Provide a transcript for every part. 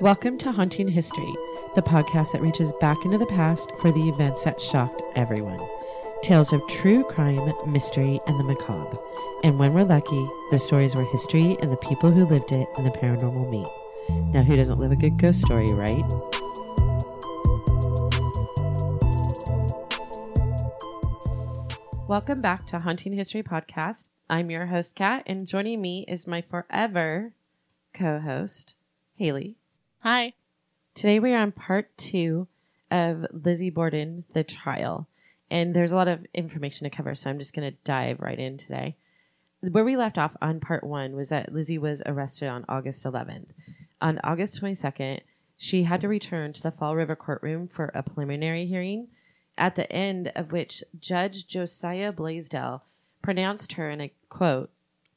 Welcome to Haunting History, the podcast that reaches back into the past for the events that shocked everyone. Tales of true crime, mystery, and the macabre. And when we're lucky, the stories where history and the people who lived it and the paranormal meet. Now, who doesn't live a good ghost story, right? Welcome back to Haunting History Podcast. I'm your host, Kat, and joining me is my forever co host, Haley. Hi. Today we are on part two of Lizzie Borden, the trial. And there's a lot of information to cover, so I'm just going to dive right in today. Where we left off on part one was that Lizzie was arrested on August 11th. On August 22nd, she had to return to the Fall River courtroom for a preliminary hearing, at the end of which Judge Josiah Blaisdell pronounced her in a quote,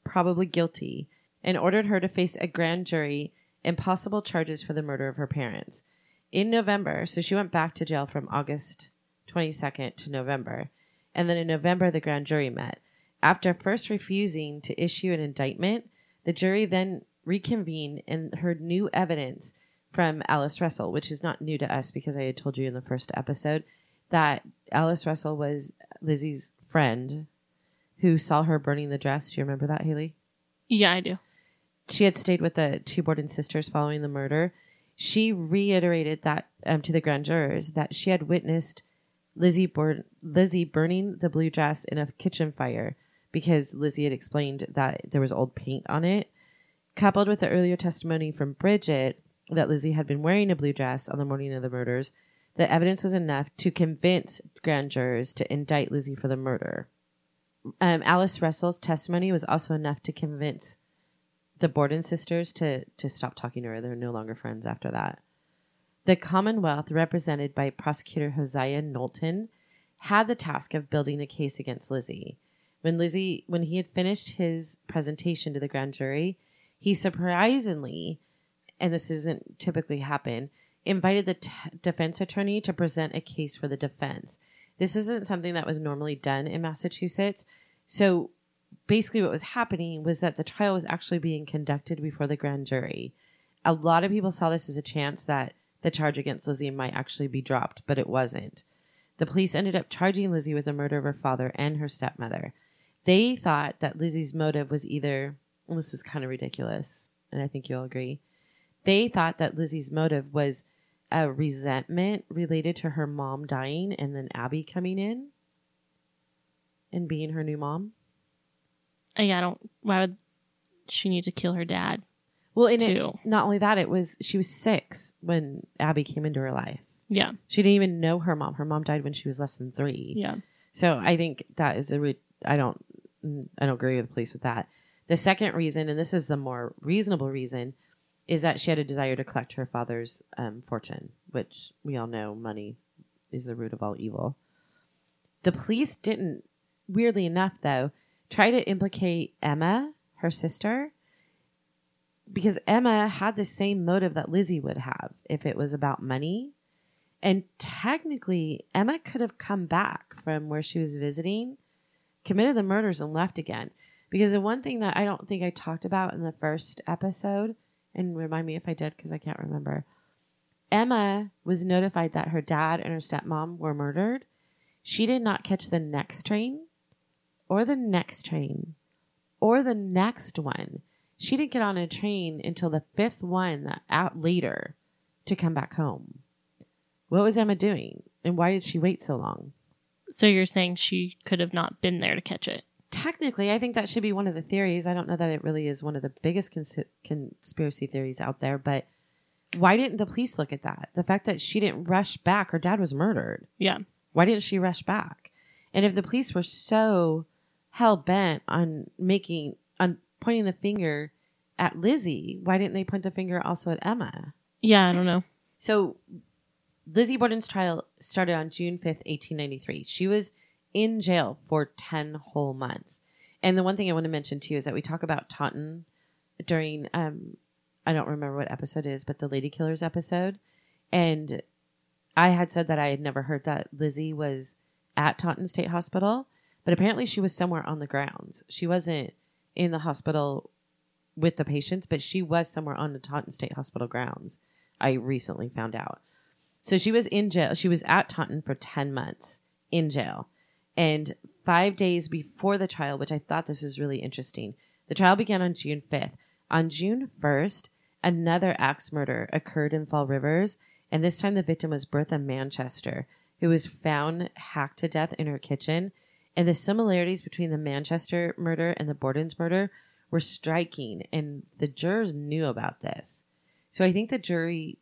probably guilty, and ordered her to face a grand jury and possible charges for the murder of her parents. In November, so she went back to jail from August 22nd to November. And then in November, the grand jury met. After first refusing to issue an indictment, the jury then reconvened and heard new evidence from Alice Russell, which is not new to us because I had told you in the first episode that Alice Russell was Lizzie's friend who saw her burning the dress. Do you remember that, Haley? Yeah, I do. She had stayed with the two Borden sisters following the murder. She reiterated that um, to the grand jurors that she had witnessed Lizzie, Lizzie burning the blue dress in a kitchen fire because Lizzie had explained that there was old paint on it. Coupled with the earlier testimony from Bridget that Lizzie had been wearing a blue dress on the morning of the murders, the evidence was enough to convince grand jurors to indict Lizzie for the murder. Um, Alice Russell's testimony was also enough to convince the Borden sisters to to stop talking to her. They're no longer friends after that. The Commonwealth, represented by prosecutor Hosea Knowlton, had the task of building a case against Lizzie. When Lizzie, when he had finished his presentation to the grand jury, he surprisingly, and this doesn't typically happen, invited the t- defense attorney to present a case for the defense. This isn't something that was normally done in Massachusetts. So basically, what was happening was that the trial was actually being conducted before the grand jury. A lot of people saw this as a chance that the charge against Lizzie might actually be dropped, but it wasn't. The police ended up charging Lizzie with the murder of her father and her stepmother. They thought that Lizzie's motive was either, and this is kind of ridiculous, and I think you'll agree. They thought that Lizzie's motive was a resentment related to her mom dying and then Abby coming in and being her new mom. Yeah, I don't. Why would she need to kill her dad? Well, and it, Too. not only that, it was she was six when Abby came into her life. Yeah, She didn't even know her mom. Her mom died when she was less than three. yeah. So I think that is a re- I don't I don't agree with the police with that. The second reason, and this is the more reasonable reason, is that she had a desire to collect her father's um, fortune, which we all know money is the root of all evil. The police didn't, weirdly enough, though, try to implicate Emma, her sister, because Emma had the same motive that Lizzie would have if it was about money. And technically, Emma could have come back from where she was visiting, committed the murders, and left again. Because the one thing that I don't think I talked about in the first episode, and remind me if I did because I can't remember, Emma was notified that her dad and her stepmom were murdered. She did not catch the next train, or the next train, or the next one. She didn't get on a train until the fifth one out later to come back home. What was Emma doing? And why did she wait so long? So you're saying she could have not been there to catch it? Technically, I think that should be one of the theories. I don't know that it really is one of the biggest cons- conspiracy theories out there, but why didn't the police look at that? The fact that she didn't rush back, her dad was murdered. Yeah, Why didn't she rush back? And if the police were so hell bent on making, on pointing the finger at Lizzie, why didn't they point the finger also at Emma? yeah. I don't know. So Lizzie Borden's trial started on June 5th, 1893. She was in jail for 10 whole months. And the one thing I want to mention too is that we talk about Taunton during, um, I don't remember what episode it is, but the Lady Killers episode. And I had said that I had never heard that Lizzie was at Taunton State Hospital, but apparently she was somewhere on the grounds. She wasn't in the hospital with the patients, but she was somewhere on the Taunton State Hospital grounds. I recently found out. So she was in jail. She was at Taunton for 10 months in jail. And five days before the trial, which I thought this was really interesting, the trial began on June 5th. On June 1st, another axe murder occurred in Fall Rivers. And this time the victim was Bertha Manchester, who was found hacked to death in her kitchen. And the similarities between the Manchester murder and the Borden's murder were striking. And the jurors knew about this. So I think the jury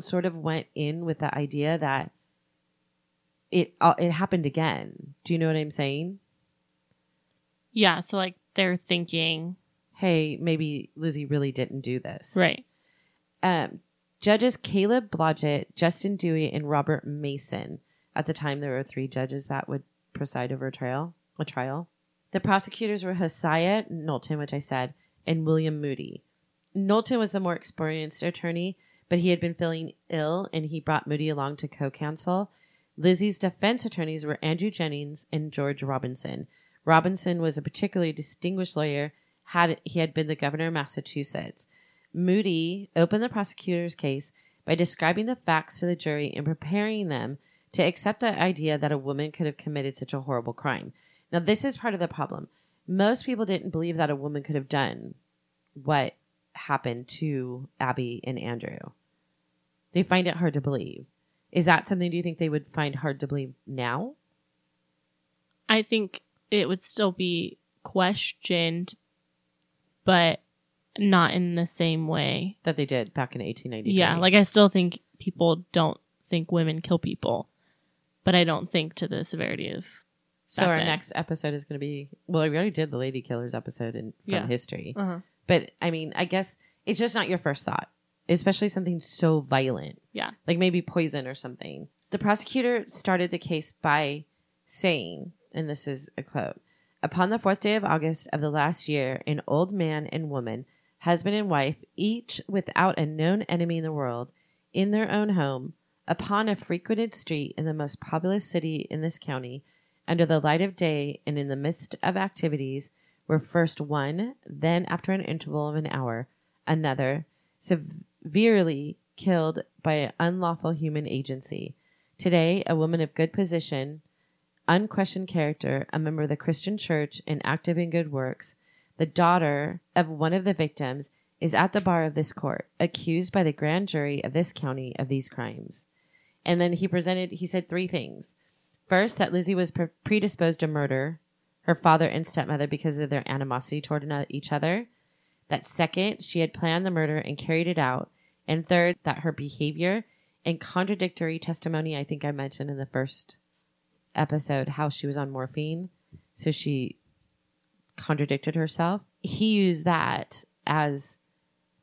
sort of went in with the idea that it uh, it happened again. Do you know what I'm saying? Yeah. So like they're thinking, Hey, maybe Lizzie really didn't do this. right. Um, judges Caleb Blodgett, Justin Dewey, and Robert Mason. At the time, there were three judges that would preside over a trial. A trial. The prosecutors were Hosiah Knowlton, which I said, and William Moody. Knowlton was the more experienced attorney, but he had been feeling ill, and he brought Moody along to co-counsel. Lizzie's defense attorneys were Andrew Jennings and George Robinson. Robinson was a particularly distinguished lawyer. Had he had been the governor of Massachusetts. Moody opened the prosecutor's case by describing the facts to the jury and preparing them to accept the idea that a woman could have committed such a horrible crime. Now, this is part of the problem. Most people didn't believe that a woman could have done what happened to Abby and Andrew. They find it hard to believe. Is that something do you think they would find hard to believe now? I think it would still be questioned, but not in the same way. That they did back in 1893. Yeah. Like I still think people don't think women kill people, but I don't think to the severity of. so our then. next episode is going to be well, we already did the lady killers episode in from Yeah. history. Uh-huh. But I mean, I guess it's just not your first thought, especially something so violent. Yeah. Like maybe poison or something. The prosecutor started the case by saying, and this is a quote Upon the fourth day of August of the last year, an old man and woman, husband and wife, each without a known enemy in the world, in their own home, upon a frequented street in the most populous city in this county, under the light of day and in the midst of activities, were first one, then after an interval of an hour, another, severely killed by an unlawful human agency. Today, a woman of good position, unquestioned character, a member of the Christian church, and active in good works, the daughter of one of the victims, is at the bar of this court, accused by the grand jury of this county of these crimes. And then he presented, he said three things. First, that Lizzie was pre- predisposed to murder her father and stepmother because of their animosity toward each other. That second, she had planned the murder and carried it out. And third, that her behavior and contradictory testimony, I think I mentioned in the first episode, how she was on morphine. So she contradicted herself. He used that as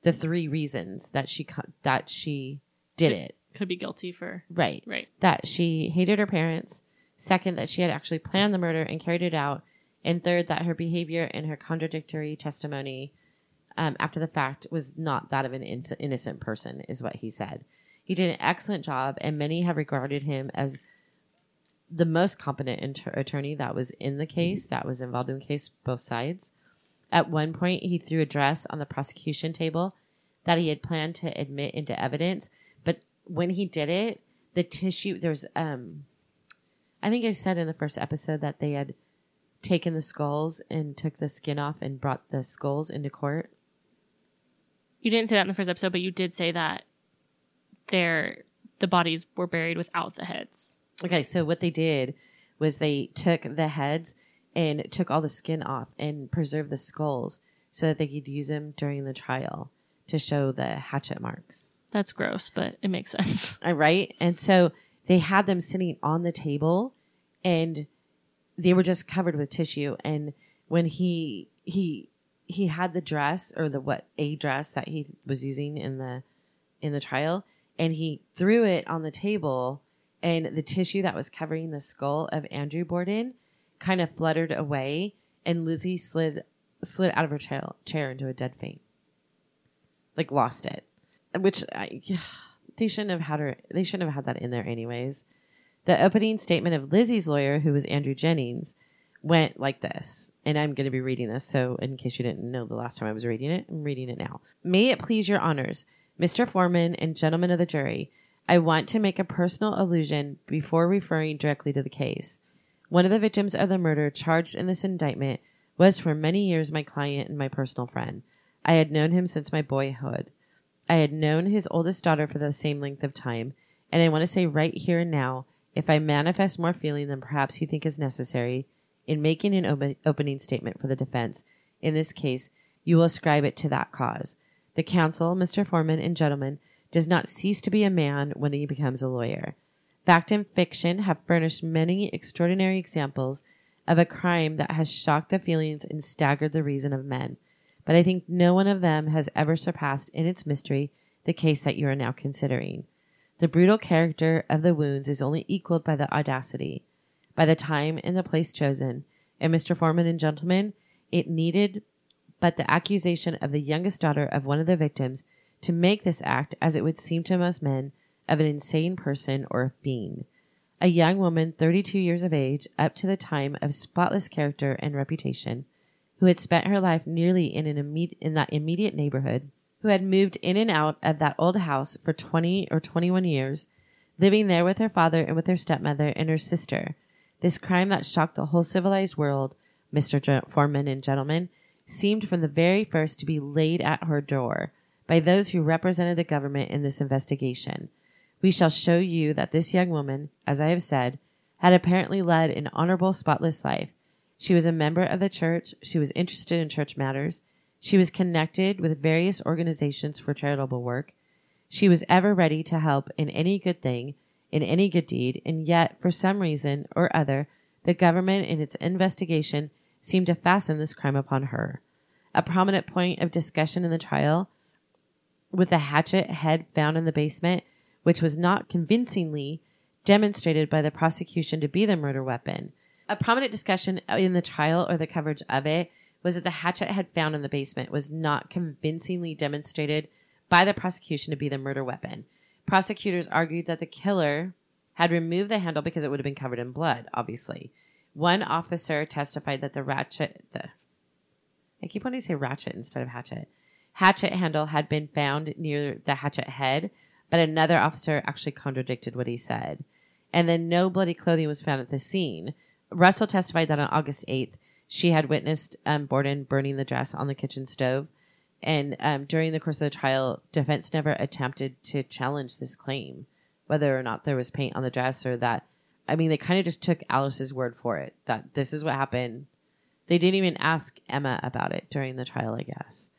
the three reasons that she that she did it. Could be guilty for. Right. Right. That she hated her parents. Second, that she had actually planned the murder and carried it out. And third, that her behavior and her contradictory testimony um, after the fact was not that of an in- innocent person, is what he said. He did an excellent job, and many have regarded him as the most competent inter- attorney that was in the case, that was involved in the case, both sides. At one point, he threw a dress on the prosecution table that he had planned to admit into evidence, when he did it, the tissue there was um, I think I said in the first episode that they had taken the skulls and took the skin off and brought the skulls into court. You didn't say that in the first episode, but you did say that their the bodies were buried without the heads. Okay, so what they did was they took the heads and took all the skin off and preserved the skulls so that they could use them during the trial to show the hatchet marks. That's gross, but it makes sense. All uh, right. And so they had them sitting on the table and they were just covered with tissue. And when he, he, he had the dress or the what a dress that he was using in the, in the trial and he threw it on the table and the tissue that was covering the skull of Andrew Borden kind of fluttered away and Lizzie slid, slid out of her chair, chair into a dead faint. Like lost it, which I, they shouldn't have had her. They shouldn't have had that in there anyways. The opening statement of Lizzie's lawyer, who was Andrew Jennings, went like this, and I'm going to be reading this. So, in case you didn't know the last time I was reading it, I'm reading it now. May it please your honors, Mr. Foreman and gentlemen of the jury, I want to make a personal allusion before referring directly to the case. One of the victims of the murder charged in this indictment was for many years my client and my personal friend. I had known him since my boyhood. I had known his oldest daughter for the same length of time, and I want to say right here and now, if I manifest more feeling than perhaps you think is necessary in making an op- opening statement for the defense, in this case, you will ascribe it to that cause. The counsel, Mr. Foreman and gentlemen, does not cease to be a man when he becomes a lawyer. Fact and fiction have furnished many extraordinary examples of a crime that has shocked the feelings and staggered the reason of men. But I think no one of them has ever surpassed in its mystery the case that you are now considering. The brutal character of the wounds is only equaled by the audacity, by the time and the place chosen. And Mr. Foreman and gentlemen, it needed but the accusation of the youngest daughter of one of the victims to make this act, as it would seem to most men, of an insane person or being. A young woman, 32 years of age, up to the time of spotless character and reputation, who had spent her life nearly in an imme- in that immediate neighborhood, who had moved in and out of that old house for 20 or 21 years, living there with her father and with her stepmother and her sister. This crime that shocked the whole civilized world, Mr. Foreman and gentlemen, seemed from the very first to be laid at her door by those who represented the government in this investigation. We shall show you that this young woman, as I have said, had apparently led an honorable, spotless life. She was a member of the church. She was interested in church matters. She was connected with various organizations for charitable work. She was ever ready to help in any good thing, in any good deed, and yet, for some reason or other, the government in its investigation seemed to fasten this crime upon her. A prominent point of discussion in the trial, with the hatchet head found in the basement, which was not convincingly demonstrated by the prosecution to be the murder weapon. A prominent discussion in the trial or the coverage of it was that the hatchet head found in the basement was not convincingly demonstrated by the prosecution to be the murder weapon. Prosecutors argued that the killer had removed the handle because it would have been covered in blood, obviously. One officer testified that the ratchet, the, I keep wanting to say ratchet instead of hatchet, hatchet handle had been found near the hatchet head, but another officer actually contradicted what he said. And then no bloody clothing was found at the scene. Russell testified that on August 8th, she had witnessed um, Borden burning the dress on the kitchen stove. And um, during the course of the trial, defense never attempted to challenge this claim, whether or not there was paint on the dress or that I mean, they kind of just took Alice's word for it that this is what happened. They didn't even ask Emma about it during the trial, I guess.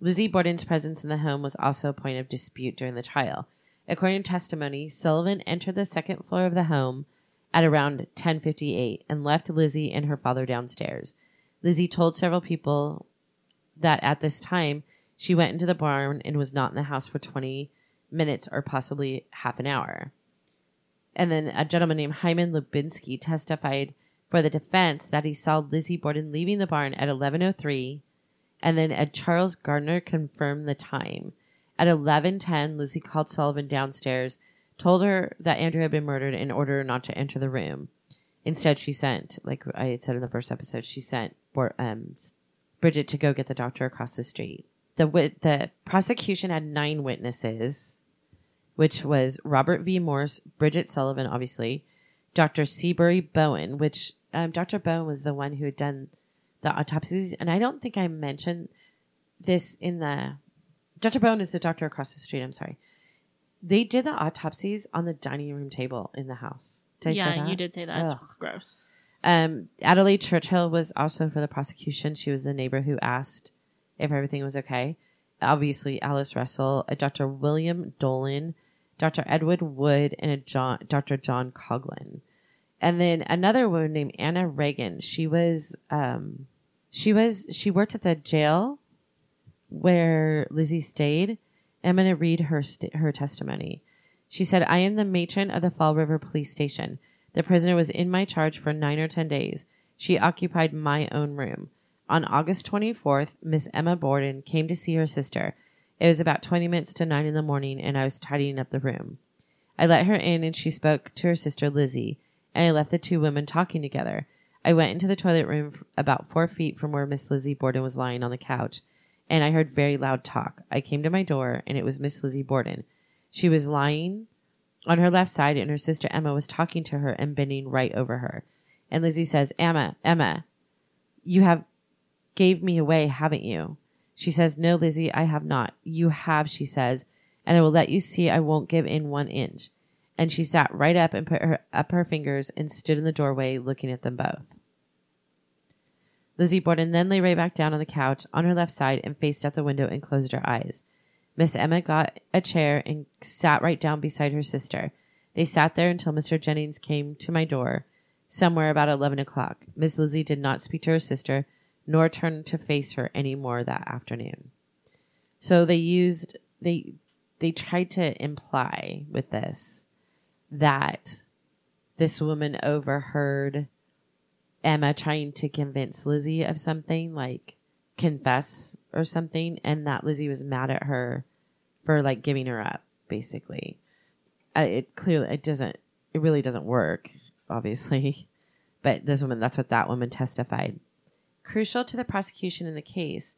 Lizzie Borden's presence in the home was also a point of dispute during the trial. According to testimony, Sullivan entered the second floor of the home at around 1058 and left Lizzie and her father downstairs. Lizzie told several people that at this time she went into the barn and was not in the house for 20 minutes or possibly half an hour. And then a gentleman named Hyman Lubinsky testified for the defense that he saw Lizzie Borden leaving the barn at 11:03, and then Ed Charles Gardner confirmed the time. At 11:10, Lizzie called Sullivan downstairs, told her that Andrew had been murdered, in order not to enter the room. Instead, she sent, like I had said in the first episode, she sent um, Bridget to go get the doctor across the street. The the prosecution had nine witnesses which was Robert V. Morse, Bridget Sullivan, obviously, Dr. Seabury Bowen, which um, Dr. Bowen was the one who had done the autopsies. And I don't think I mentioned this in the. Dr. Bowen is the doctor across the street. I'm sorry. They did the autopsies on the dining room table in the house. Did yeah, you did say that. It's gross. Um, Adelaide Churchill was also for the prosecution. She was the neighbor who asked if everything was okay. Obviously, Alice Russell, uh, Dr. William Dolan, Dr. Edward Wood, and a John, Dr. John Coughlin. And then another woman named Anna Reagan. She was, um, she was, she worked at the jail where Lizzie stayed. I'm going to read her, st- her testimony. She said, I am the matron of the Fall River Police Station. The prisoner was in my charge for nine or ten days. She occupied my own room. On August 24th, Miss Emma Borden came to see her sister. It was about 20 minutes to 9 in the morning, and I was tidying up the room. I let her in, and she spoke to her sister Lizzie, and I left the two women talking together. I went into the toilet room about four feet from where Miss Lizzie Borden was lying on the couch, and I heard very loud talk. I came to my door and it was Miss Lizzie Borden. She was lying on her left side and her sister Emma was talking to her and bending right over her. And Lizzie says, Emma, Emma, you have gave me away, haven't you? She says, No, Lizzie, I have not. You have, she says, and I will let you see I won't give in one inch. And she sat right up and put her up her fingers and stood in the doorway looking at them both. Lizzie Borden then lay right back down on the couch on her left side and faced out the window and closed her eyes. Miss Emma got a chair and sat right down beside her sister. They sat there until Mr. Jennings came to my door, somewhere about eleven o'clock. Miss Lizzie did not speak to her sister, nor turn to face her any more that afternoon. So they used they they tried to imply with this that this woman overheard Emma trying to convince Lizzie of something, like confess or something, and that Lizzie was mad at her for like giving her up, basically. It clearly it doesn't it really doesn't work, obviously. But this woman, that's what that woman testified. Crucial to the prosecution in the case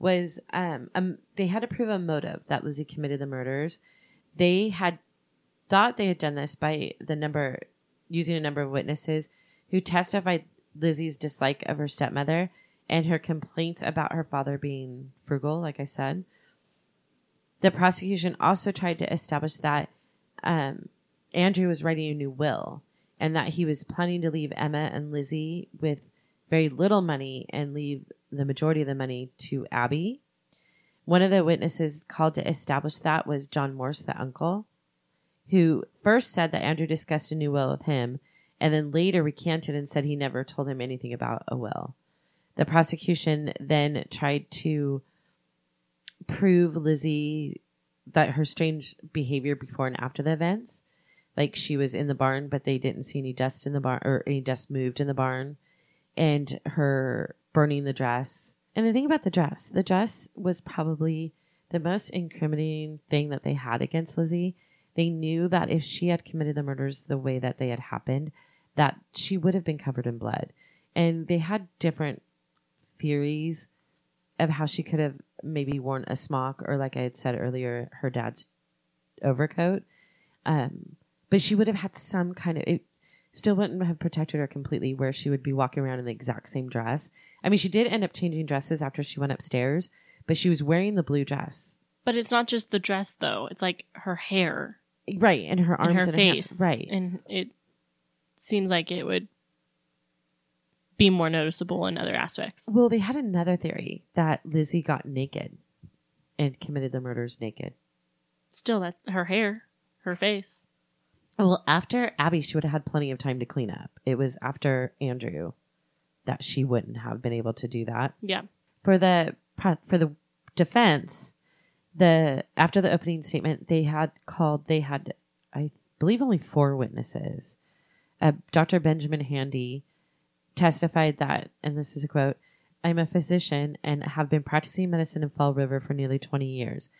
was um, um they had to prove a motive that Lizzie committed the murders. They had thought they had done this by the number using a number of witnesses who testified Lizzie's dislike of her stepmother and her complaints about her father being frugal, like I said. The prosecution also tried to establish that um, Andrew was writing a new will and that he was planning to leave Emma and Lizzie with very little money and leave the majority of the money to Abby. One of the witnesses called to establish that was John Morse, the uncle, who first said that Andrew discussed a new will with him and then later recanted and said he never told him anything about a will. The prosecution then tried to prove Lizzie that her strange behavior before and after the events, like she was in the barn, but they didn't see any dust in the barn or any dust moved in the barn, and her burning the dress. And the thing about the dress, the dress was probably the most incriminating thing that they had against Lizzie. They knew that if she had committed the murders the way that they had happened, that she would have been covered in blood. And they had different theories of how she could have maybe worn a smock or, like I had said earlier, her dad's overcoat. Um, but she would have had some kind of, it still wouldn't have protected her completely where she would be walking around in the exact same dress. I mean, she did end up changing dresses after she went upstairs, but she was wearing the blue dress. But it's not just the dress, though. It's like her hair. Right. And her arms and her and, face. hands. Right. And it seems like it would be more noticeable in other aspects. Well, they had another theory that Lizzie got naked and committed the murders naked. Still, that's her hair, her face. Well, after Abby, she would have had plenty of time to clean up. It was after Andrew that she wouldn't have been able to do that. Yeah. For the for the defense, the after the opening statement, they had called. They had, I believe, only four witnesses. Uh, Dr. Benjamin Handy testified that, and this is a quote: "I'm a physician and have been practicing medicine in Fall River for nearly 20 years.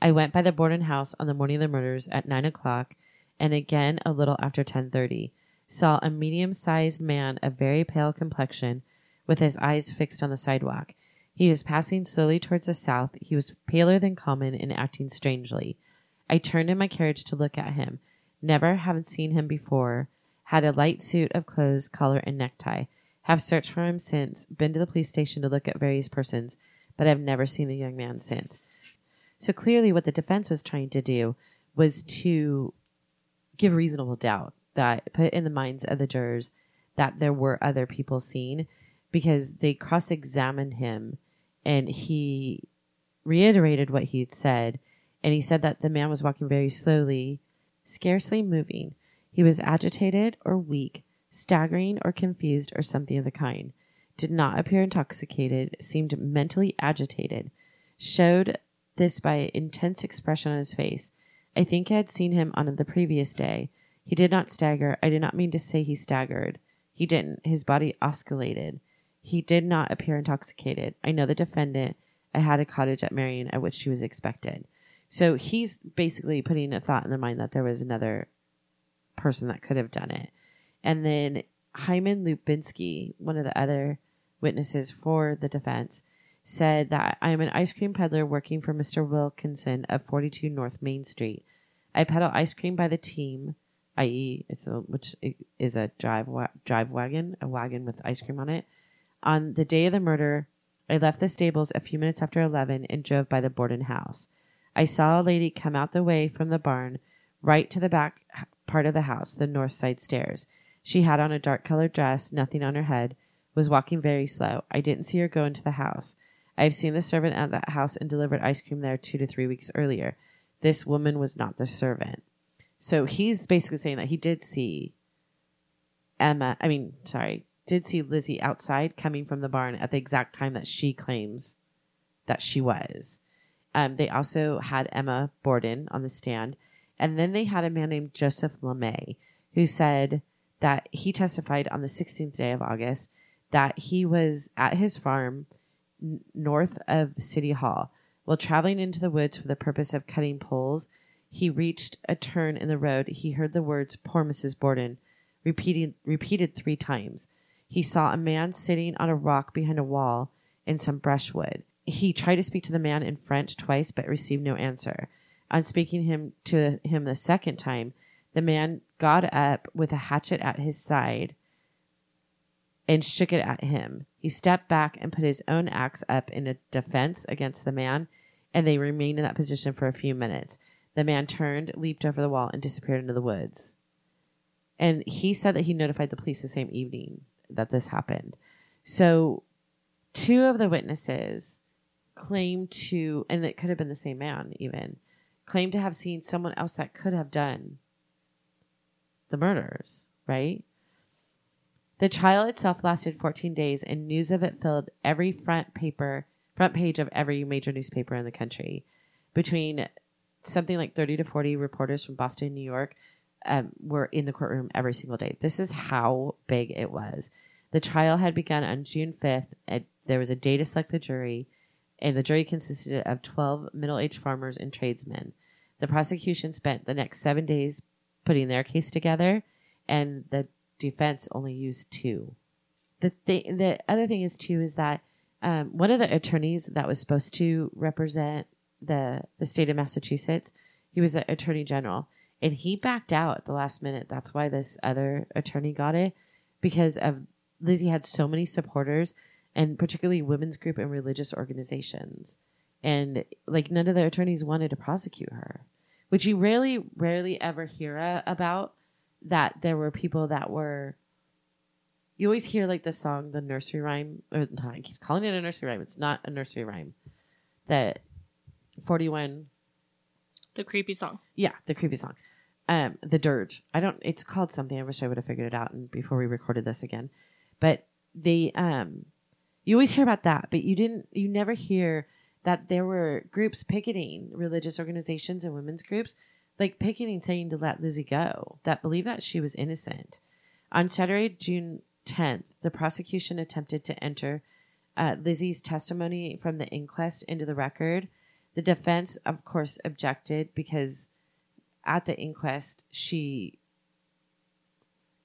I went by the Borden house on the morning of the murders at nine o'clock." and again a little after 10:30 saw a medium-sized man of very pale complexion with his eyes fixed on the sidewalk. He was passing slowly towards the south. He was paler than common and acting strangely. I turned in my carriage to look at him. Never having seen him before, had a light suit of clothes, collar, and necktie. Have searched for him since, been to the police station to look at various persons, but have never seen the young man since. So clearly, what the defense was trying to do was to give reasonable doubt that put in the minds of the jurors that there were other people seen because they cross examined him and he reiterated what he had said and he said that the man was walking very slowly, scarcely moving. He was agitated or weak, staggering or confused or something of the kind. Did not appear intoxicated, seemed mentally agitated, showed this by intense expression on his face. I think I had seen him on the previous day. He did not stagger. I did not mean to say he staggered. He didn't. His body oscillated. He did not appear intoxicated. I know the defendant. I had a cottage at Marion at which she was expected. So he's basically putting a thought in their mind that there was another person that could have done it. And then Hyman Lubinsky, one of the other witnesses for the defense, said that I am an ice cream peddler working for Mr. Wilkinson of 42 North Main Street. I peddle ice cream by the team, i.e., it's a, which is a drive wa- drive wagon, a wagon with ice cream on it. On the day of the murder, I left the stables a few minutes after 11 and drove by the Borden house. I saw a lady come out the way from the barn right to the back part of the house, the north side stairs. She had on a dark colored dress, nothing on her head, was walking very slow. I didn't see her go into the house. I've seen the servant at that house and delivered ice cream there two to three weeks earlier. This woman was not the servant. So he's basically saying that he did see Emma, I mean, sorry, did see Lizzie outside coming from the barn at the exact time that she claims that she was. Um, they also had Emma Borden on the stand. And then they had a man named Joseph LeMay who said that he testified on the 16th day of August that he was at his farm n- north of City Hall. While traveling into the woods for the purpose of cutting poles, he reached a turn in the road. He heard the words, Poor Mrs. Borden, repeated, repeated three times. He saw a man sitting on a rock behind a wall in some brushwood. He tried to speak to the man in French twice, but received no answer. On speaking him to him the second time, the man got up with a hatchet at his side and shook it at him. He stepped back and put his own axe up in a defense against the man, and they remained in that position for a few minutes. The man turned, leaped over the wall, and disappeared into the woods. And he said that he notified the police the same evening that this happened. So, two of the witnesses claim to, and it could have been the same man even, claim to have seen someone else that could have done the murders, right? The trial itself lasted 14 days, and news of it filled every front paper, front page of every major newspaper in the country. Between something like 30 to 40 reporters from Boston, New York, um, were in the courtroom every single day. This is how big it was. The trial had begun on June 5th. And there was a day to select the jury, and the jury consisted of 12 middle aged farmers and tradesmen. The prosecution spent the next seven days putting their case together, and the defense only used two. The thing, the other thing is too, is that um, one of the attorneys that was supposed to represent the the state of Massachusetts, he was the attorney general, and he backed out at the last minute. That's why this other attorney got it because of Lizzie had so many supporters, and particularly women's group and religious organizations, and like none of the attorneys wanted to prosecute her, which you rarely, rarely ever hear uh, about. That there were people that were. You always hear like the song, the nursery rhyme, or no, I keep calling it a nursery rhyme. It's not a nursery rhyme. That forty-one The creepy song. yeah, the creepy song. Um, the dirge. I don't. It's called something. I wish I would have figured it out and before we recorded this again. But they, um, you always hear about that, but you didn't. You never hear that there were groups picketing, religious organizations and women's groups, like picketing, saying to let Lizzie go. That believe that she was innocent. On Saturday, June tenth, the prosecution attempted to enter uh, Lizzie's testimony from the inquest into the record. The defense, of course, objected because at the inquest she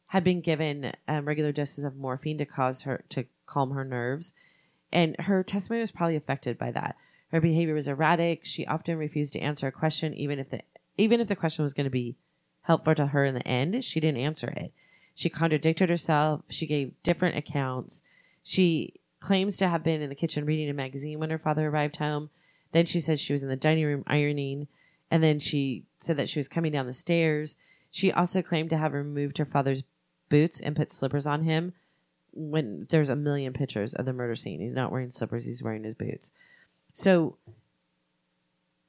had been given um, regular doses of morphine to cause her to calm her nerves, and her testimony was probably affected by that. Her behavior was erratic. She often refused to answer a question, even if the even if the question was going to be helpful to her in the end. She didn't answer it. She contradicted herself. She gave different accounts. She claims to have been in the kitchen reading a magazine when her father arrived home. Then she says she was in the dining room ironing. And then she said that she was coming down the stairs. She also claimed to have removed her father's boots and put slippers on him when there's a million pictures of the murder scene. He's not wearing slippers, he's wearing his boots. So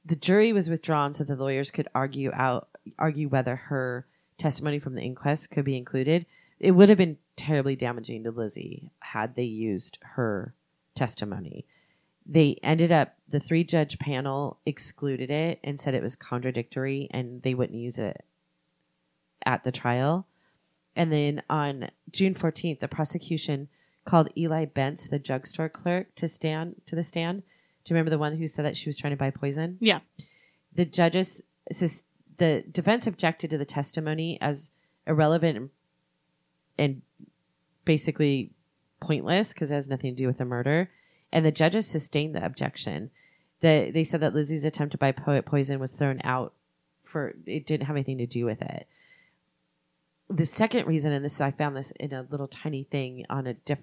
the jury was withdrawn so the lawyers could argue out argue whether her testimony from the inquest could be included. It would have been terribly damaging to Lizzie had they used her testimony. They ended up the three judge panel excluded it and said it was contradictory and they wouldn't use it at the trial. And then on June 14th, the prosecution called Eli Bence, the drugstore clerk, to stand to the stand. Do you remember the one who said that she was trying to buy poison? Yeah. The judges, the defense objected to the testimony as irrelevant and, and basically pointless because it has nothing to do with the murder. and the judges sustained the objection. The, they said that Lizzie's attempt to buy poet poison was thrown out for it didn't have anything to do with it. The second reason, and this I found this in a little tiny thing on a diff,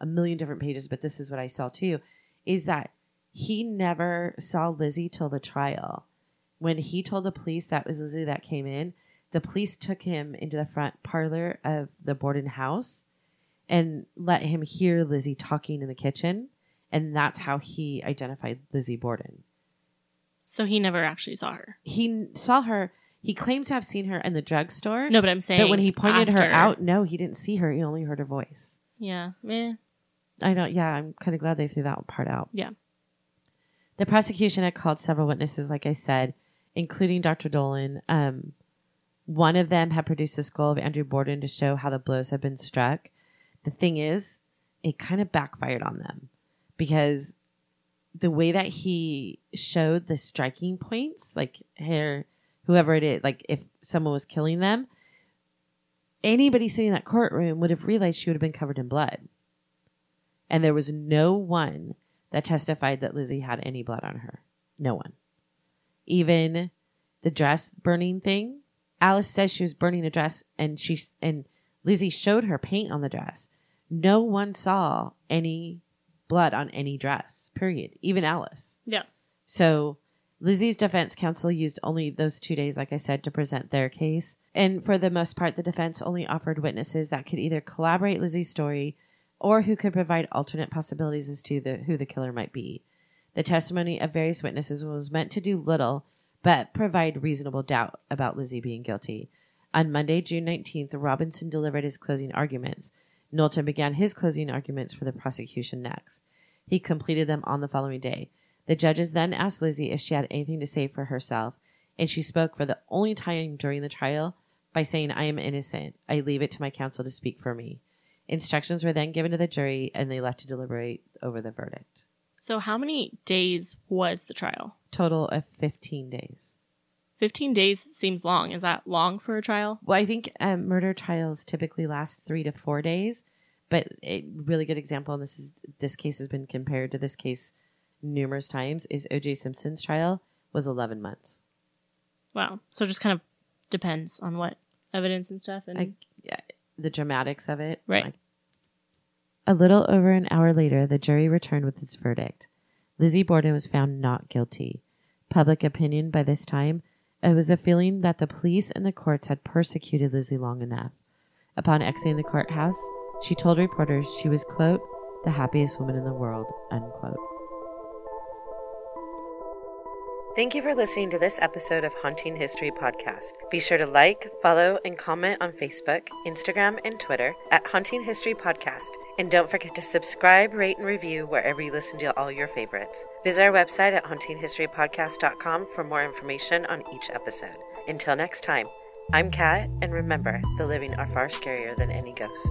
a million different pages, but this is what I saw too, is that he never saw Lizzie till the trial. When he told the police that was Lizzie that came in, the police took him into the front parlor of the Borden house and let him hear Lizzie talking in the kitchen. And that's how he identified Lizzie Borden. So he never actually saw her. He saw her. He claims to have seen her in the drugstore. No, but I'm saying. but when he pointed her out, no, he didn't see her. He only heard her voice. Yeah. Eh. I don't. Yeah, I'm kind of glad they threw that part out. Yeah. The prosecution had called several witnesses, like I said, including Dr. Dolan. Um, one of them had produced a skull of Andrew Borden to show how the blows had been struck. The thing is, it kind of backfired on them because the way that he showed the striking points, like here, whoever it is, like if someone was killing them, anybody sitting in that courtroom would have realized she would have been covered in blood. And there was no one that testified that Lizzie had any blood on her. No one. Even the dress burning thing. Alice says she was burning a dress and she and Lizzie showed her paint on the dress. No one saw any blood on any dress. Period. Even Alice. Yeah. So Lizzie's defense counsel used only those two days, like I said, to present their case. And for the most part, the defense only offered witnesses that could either collaborate Lizzie's story or who could provide alternate possibilities as to the, who the killer might be. The testimony of various witnesses was meant to do little but provide reasonable doubt about Lizzie being guilty. On Monday, June 19th, Robinson delivered his closing arguments. Knowlton began his closing arguments for the prosecution next. He completed them on the following day. The judges then asked Lizzie if she had anything to say for herself, and she spoke for the only time during the trial by saying, I am innocent. I leave it to my counsel to speak for me. Instructions were then given to the jury, and they left to deliberate over the verdict. So how many days was the trial? Total of 15 days. 15 days seems long. Is that long for a trial? Well, I think um, murder trials typically last three to four days, but a really good example, and this is this case has been compared to this case numerous times, is O.J. Simpson's trial was 11 months. Wow. So it just kind of depends on what evidence and stuff. And I, yeah, the dramatics of it, Right. like- a little over an hour later, the jury returned with its verdict. Lizzie Borden was found not guilty. Public opinion by this time, it was a feeling that the police and the courts had persecuted Lizzie long enough. Upon exiting the courthouse, she told reporters she was, quote, the happiest woman in the world, unquote. Thank you for listening to this episode of Haunting History Podcast. Be sure to like, follow, and comment on Facebook, Instagram, and Twitter at Haunting History Podcast. And don't forget to subscribe, rate, and review wherever you listen to all your favorites. Visit our website at hauntinghistorypodcast.com for more information on each episode. Until next time, I'm Kat, and remember, the living are far scarier than any ghost.